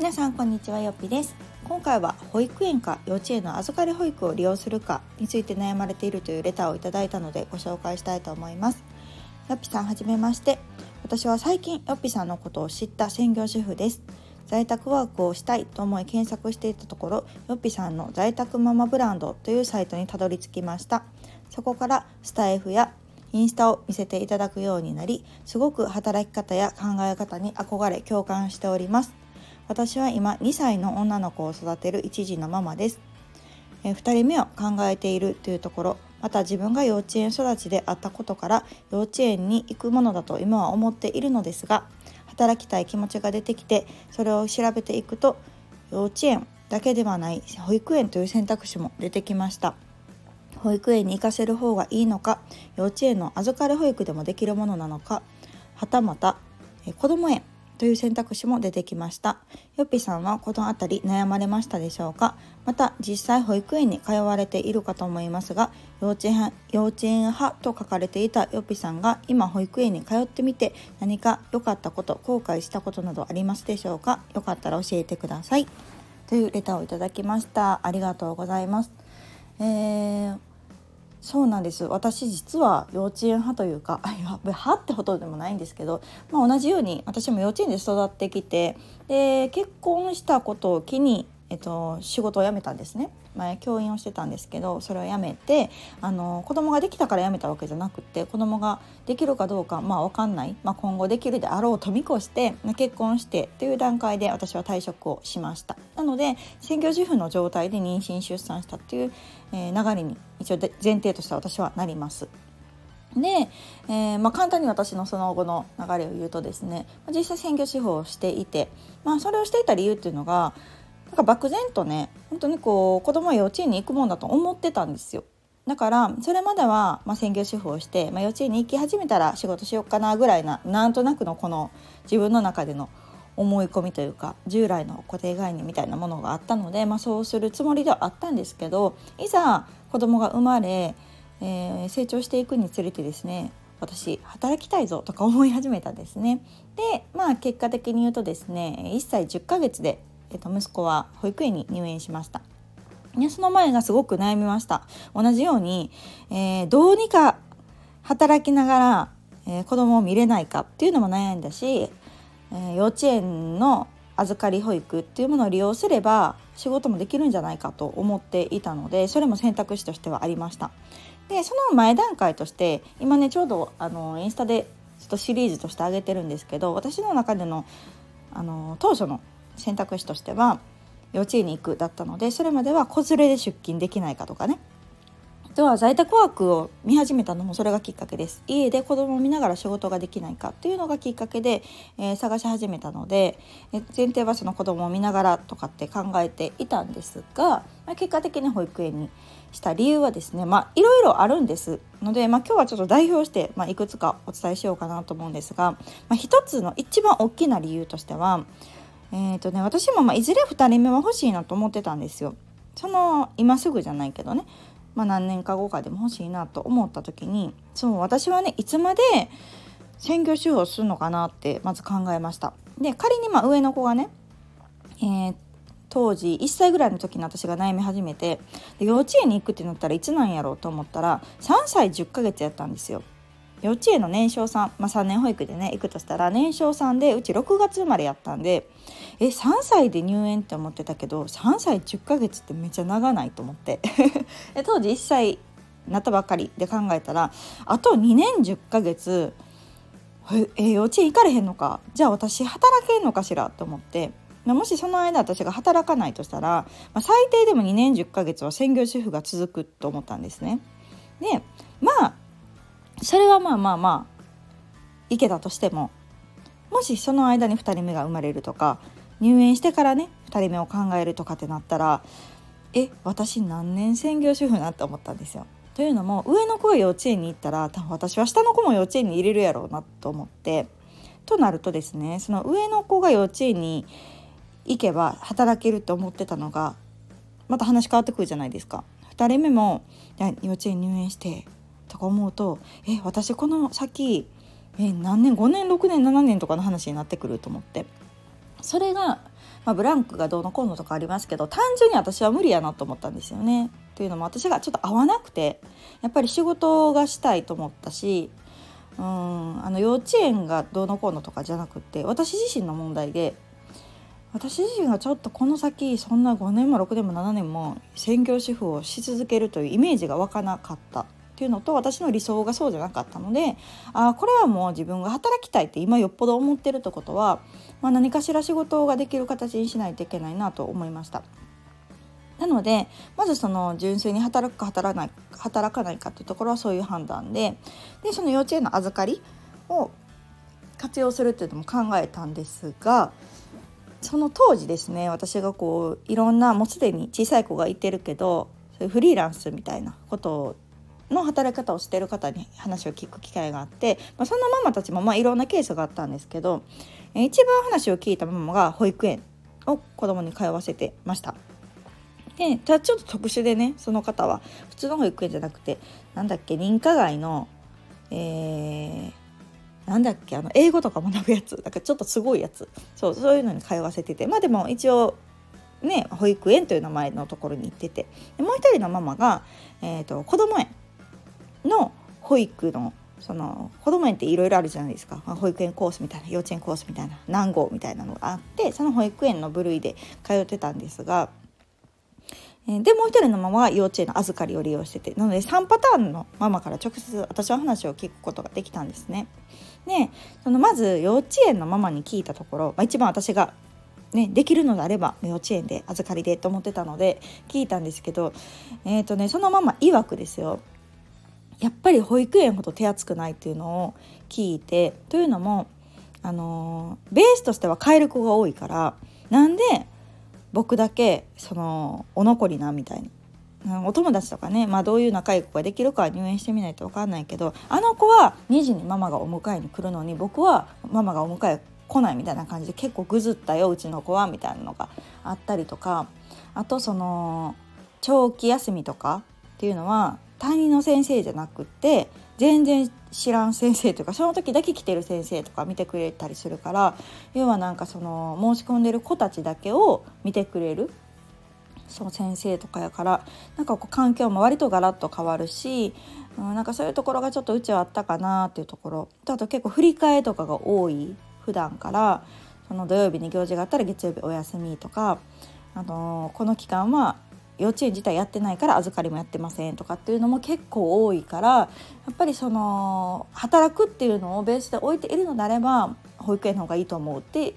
皆さんこんにちはよっぴです。今回は保育園か幼稚園の預かり保育を利用するかについて悩まれているというレターをいただいたのでご紹介したいと思います。よっぴさんはじめまして。私は最近よっぴさんのことを知った専業主婦です。在宅ワークをしたいと思い検索していたところよっぴさんの在宅ママブランドというサイトにたどり着きました。そこからスタイフやインスタを見せていただくようになりすごく働き方や考え方に憧れ共感しております。私は今2歳の女の子を育てる一児のママです。え2人目を考えているというところまた自分が幼稚園育ちであったことから幼稚園に行くものだと今は思っているのですが働きたい気持ちが出てきてそれを調べていくと幼稚園だけではない保育園という選択肢も出てきました。保育園に行かせる方がいいのか幼稚園の預かり保育でもできるものなのかはたまた子ども園という選択肢も出てきました。よっぴさんはこの辺り悩まれましたでしょうか？また実際保育園に通われているかと思いますが幼稚園幼稚園派と書かれていたよっぴさんが今保育園に通ってみて何か良かったこと後悔したことなどありますでしょうか？よかったら教えてください。というレターをいただきました。ありがとうございます。えーそうなんです。私実は幼稚園派というか 派ってほどでもないんですけど、まあ、同じように私も幼稚園で育ってきてで結婚したことを機にえっと、仕事を辞めたんですね。前教員をしてたんですけどそれを辞めてあの子供ができたから辞めたわけじゃなくて子供ができるかどうかまあ分かんない、まあ、今後できるであろうと見越して結婚してっていう段階で私は退職をしましたなので専業主婦の状態で妊娠出産したっていう、えー、流れに一応前提として私はなります。で、えー、まあ、簡単に私のその後の流れを言うとですね実際専業主婦をしていて、まあ、それをしていた理由っていうのがなんか漠然とね本当にこう子供は幼稚園に行くもんだと思ってたんですよ。だからそれまでは、まあ、専業主婦をして、まあ、幼稚園に行き始めたら仕事しようかなぐらいななんとなくのこの自分の中での思い込みというか従来の固定概念みたいなものがあったので、まあ、そうするつもりではあったんですけどいざ子供が生まれ、えー、成長していくにつれてですね私働きたいぞとか思い始めたんですね。でまあ結果的に言うとですね1歳10ヶ月でえっと、息子は保育園に入園しました。でその前がすごく悩みました同じように、えー、どうにか働きながら、えー、子供を見れないかっていうのも悩んだし、えー、幼稚園の預かり保育っていうものを利用すれば仕事もできるんじゃないかと思っていたのでそれも選択肢としてはありました。でその前段階として今ねちょうどあのインスタでちょっとシリーズとして上げてるんですけど私の中でのあの当初の選択肢としては幼稚園に行くだったのでそれまでは子連れで出勤できないかとかね。あとは在宅ワークを見始めたのもそれがきっかけです。家で子供を見ながら仕事ができないかっていうのがきっかけで、えー、探し始めたので、え前提はその子供を見ながらとかって考えていたんですが、まあ、結果的に保育園にした理由はですねまあいろいろあるんです。ので、まあ、今日はちょっと代表して、まあ、いくつかお伝えしようかなと思うんですが、まあ、一つの一番大きな理由としてはえーとね、私もまあいずれ2人目は欲しいなと思ってたんですよ。その今すぐじゃないけどね、まあ、何年か後かでも欲しいなと思った時にそう私はねいつまで専業主婦をするのかなってまず考えました。で仮にまあ上の子がね、えー、当時1歳ぐらいの時に私が悩み始めてで幼稚園に行くってなったらいつなんやろうと思ったら3歳10ヶ月やったんですよ。幼稚園の年少さん、まあ、3年保育でね行くとしたら年少さんでうち6月生まれやったんでえ3歳で入園って思ってたけど3歳10ヶ月ってめっちゃ長ないと思って。当時1歳なったばっかりで考えたらあと2年10ヶ月え幼稚園行かれへんのか？じゃあ私働けんのかしらと思って。もしその間私が働かないとしたら、まあ、最低でも2年10ヶ月は専業主婦が続くと思ったんですね。でまあそれはまあまあまあいけたとしてももしその間に2人目が生まれるとか入園してからね2人目を考えるとかってなったらえ私何年専業主婦なって思ったんですよ。というのも上の子が幼稚園に行ったら多分私は下の子も幼稚園に入れるやろうなと思ってとなるとですねその上の子が幼稚園に行けば働けると思ってたのがまた話変わってくるじゃないですか。2人目も幼稚園入園してとか思うとえ私この先え何年5年6年7年とかの話になってくると思ってそれが、まあ、ブランクがどうのこうのとかありますけど単純に私は無理やなと思ったんですよね。というのも私がちょっと合わなくてやっぱり仕事がしたいと思ったしうんあの幼稚園がどうのこうのとかじゃなくて私自身の問題で私自身がちょっとこの先そんな5年も6年も7年も専業主婦をし続けるというイメージが湧かなかったっていうのと私の理想がそうじゃなかったのであこれはもう自分が働きたいって今よっぽど思ってるってことは、まあ、何かしら仕事ができる形にしないといけないなと思いました。なのでまずその純粋に働くか働かない働かないかっていうところはそういう判断ででその幼稚園の預かりを活用するっていうのも考えたんですがその当時ですね私がこういろんなもうすでに小さい子がいてるけどそういうフリーランスみたいなことの働き方をしてる方に話を聞く機会があって、まあ、そんなママたちもまあいろんなケースがあったんですけど一番話を聞いたママが保育園を子供に通わせてました。でただちょっと特殊でねその方は普通の保育園じゃなくてなんだっけ認可外のえー、なんだっけあの英語とか学ぶやつ。だからちょっとすごいやつ。そうそういうのに通わせてて。まあでも一応ね保育園という名前のところに行ってて。もう一人のママが、えーと、子ども園の保育のその子ども園っていろいろあるじゃないですか、まあ保育園コースみたいな幼稚園コースみたいな何号みたいなのがあってその保育園の部類で通ってたんですがでもう一人のママは幼稚園の預かりを利用しててなので3パターンのママから直接私は話を聞くことができたんですね。でそのまず幼稚園のママに聞いたところ、まあ、一番私が、ね、できるのであれば幼稚園で預かりでと思ってたので聞いたんですけど、えーとね、そのママ曰くですよやっぱり保育園ほど手厚くないっていうのを聞いてというのも、あの、ベースとしては帰る子が多いからなんで僕だけそのお残りなみたいな。お友達とかね、まあ、どういう仲いい子ができるかは入園してみないと分かんないけどあの子は2時にママがお迎えに来るのに僕はママがお迎え来ないみたいな感じで結構ぐずったようちの子はみたいなのがあったりとかあとその長期休みとかっていうのは担任の先生じゃなくて全然知らん先生とかその時だけ来てる先生とか見てくれたりするから要はなんかその申し込んでる子たちだけを見てくれるその先生とかやからなんかこう環境も割とガラッと変わるし、うん、なんかそういうところがちょっとうちはあったかなっていうところ。とあと結構振り替えとかが多い普段から。その土曜日に行事があったら月曜日お休みとか、あのー、この期間は幼稚園自体やってないから預かりもやってませんとかっていうのも結構多いからやっぱりその働くっていうのをベースで置いているのであれば保育園の方がいいと思うって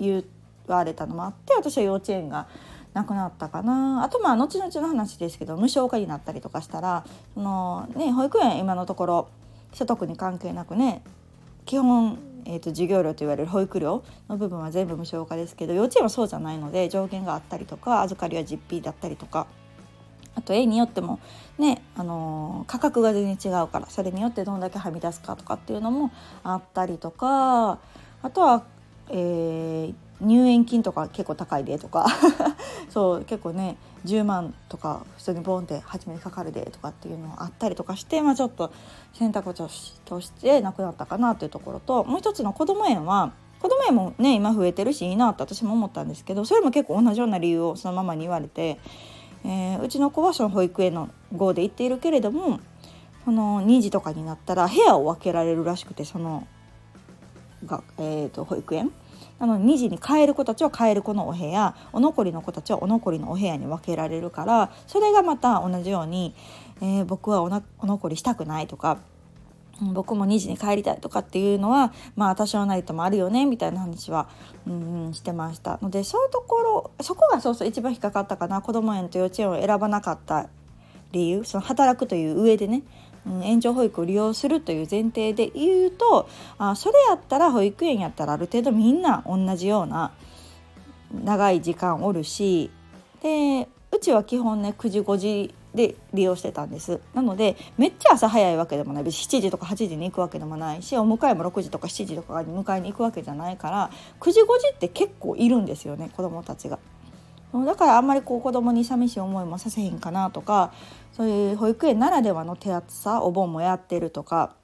言われたのもあって私は幼稚園がなくなったかな。あとまあ後々の話ですけど無償化になったりとかしたらその、ね、保育園今のところ所得に関係なくね基本えーと、授業料といわれる保育料の部分は全部無償化ですけど幼稚園はそうじゃないので上限があったりとか預かりは実費だったりとかあと絵によってもね、あのー、価格が全然違うからそれによってどんだけはみ出すかとかっていうのもあったりとかあとは、えー、入園金とか結構高いでとか。そう結構ね10万とか普通にボンって初めにかかるでとかっていうのがあったりとかして、まあ、ちょっと選択肢としてなくなったかなっていうところともう一つのこども園は子ども園もね今増えてるしいいなって私も思ったんですけどそれも結構同じような理由をそのままに言われて、えー、うちの子はその保育園の号で行っているけれどもその2時とかになったら部屋を分けられるらしくてそのが、えーと保育園。なの2時に帰る子たちは帰る子のお部屋お残りの子たちはお残りのお部屋に分けられるからそれがまた同じように、えー、僕はおなお残りしたくないとか僕も2時に帰りたいとかっていうのはまあ多少なりともあるよねみたいな話は、うん、してましたのでそういうところそこがそうそう一番引っかかったかな。子ども園と幼稚園を選ばなかった理由その働くという上でね。うん、延長保育を利用するという前提で言うとあそれやったら保育園やったらある程度みんな同じような長い時間おるしでうちは基本ね9時5時で利用してたんですなのでめっちゃ朝早いわけでもない7時とか8時に行くわけでもないしお迎えも6時とか7時とかに迎えに行くわけじゃないから9時5時って結構いるんですよね子どもたちが。だからあんまりこう子供に寂しい思いもさせへんかなとかそういう保育園ならではの手厚さお盆もやってるとか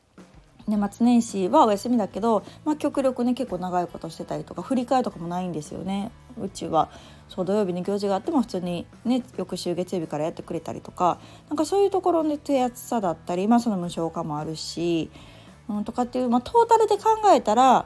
年末年始はお休みだけど、まあ、極力ね結構長いことしてたりとか振り替えとかもないんですよねうちは。そう土曜日に行事があっても普通にね翌週月曜日からやってくれたりとかなんかそういうところの手厚さだったり、まあ、その無償化もあるし、うん、とかっていう、まあ、トータルで考えたら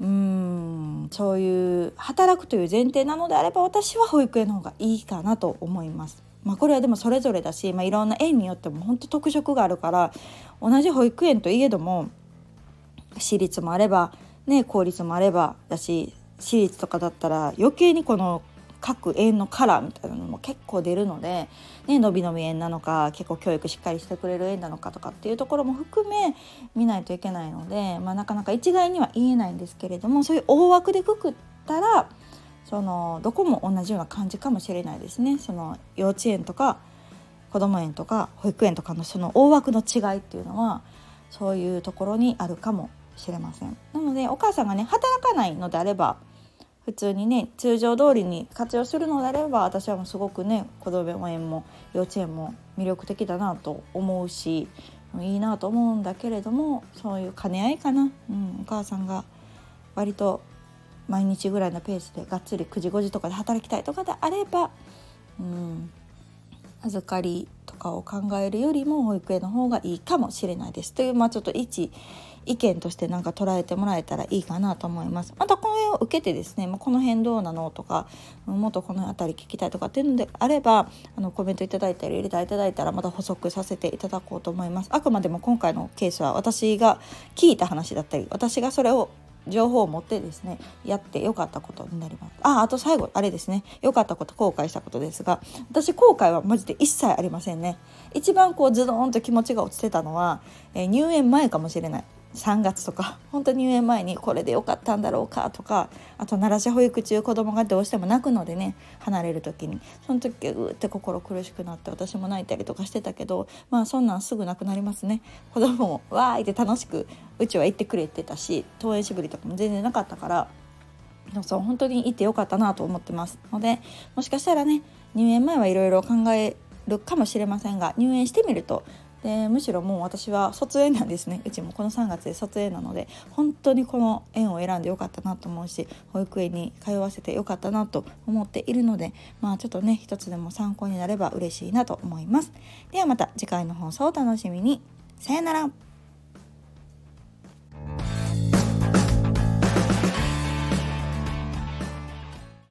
うんそういう働くという前提なのであれば私は保育園の方がいいかなと思います。まあ、これはでもそれぞれだし、まあ、いろんな園によっても本当特色があるから同じ保育園といえども私立もあれば、ね、公立もあればだし私立とかだったら余計にこの各園のカラーみたいなのも結構出るので、ね、のびのび園なのか結構教育しっかりしてくれる園なのかとかっていうところも含め見ないといけないので、まあ、なかなか一概には言えないんですけれどもそういう大枠でくくったらそのどこも同じような感じかもしれないですね。その幼稚園とか子ども園とか保育園とかのその大枠の違いっていうのはそういうところにあるかもしれません。なのでお母さんがね働かないのであれば普通にね通常通りに活用するのであれば私はもうすごくね子ども園も幼稚園も魅力的だなと思うしいいなと思うんだけれどもそういう兼ね合いかな、うん、お母さんが割と毎日ぐらいのペースでがっつり9時5時とかで働きたいとかであれば、うん、預かりとかを考えるよりも保育園の方がいいかもしれないです。という、まあ、ちょっと一意見としてなんか捉えてもらえたらいいかなと思います。またこの絵を受けてですね、まあ、この辺どうなのとかもっとこの辺り聞きたいとかっていうのであればあのコメントいただいたり入れいただいたらまた補足させていただこうと思います。あくまでも今回のケースは私が聞いた話だったり私がそれを情報を持ってですねやってよかったことになりますああと最後あれですね良かったこと後悔したことですが私後悔はマジで一切ありませんね一番こうズドーンと気持ちが落ちてたのは、えー、入園前かもしれない3月とか本当に入園前にこれでよかったんだろうかとかあと奈良市保育中子供がどうしても泣くのでね離れる時に。その時うって心苦しくなって私も泣いたりとかしてたけどまあそんなんすぐなくなりますね。子供もわーいって楽しくうちは行ってくれてたし登園しぶりとかも全然なかったからそう本当に行ってよかったなと思ってます。のでもしかしたらね入園前はいろいろ考えるかもしれませんが入園してみるとでむしろもう私は卒園なんですねうちもこの3月で卒園なので本当にこの園を選んでよかったなと思うし保育園に通わせてよかったなと思っているのでまあちょっとね一つでも参考になれば嬉しいなと思います。ではまた次回の放送をお楽しみに。さよなら。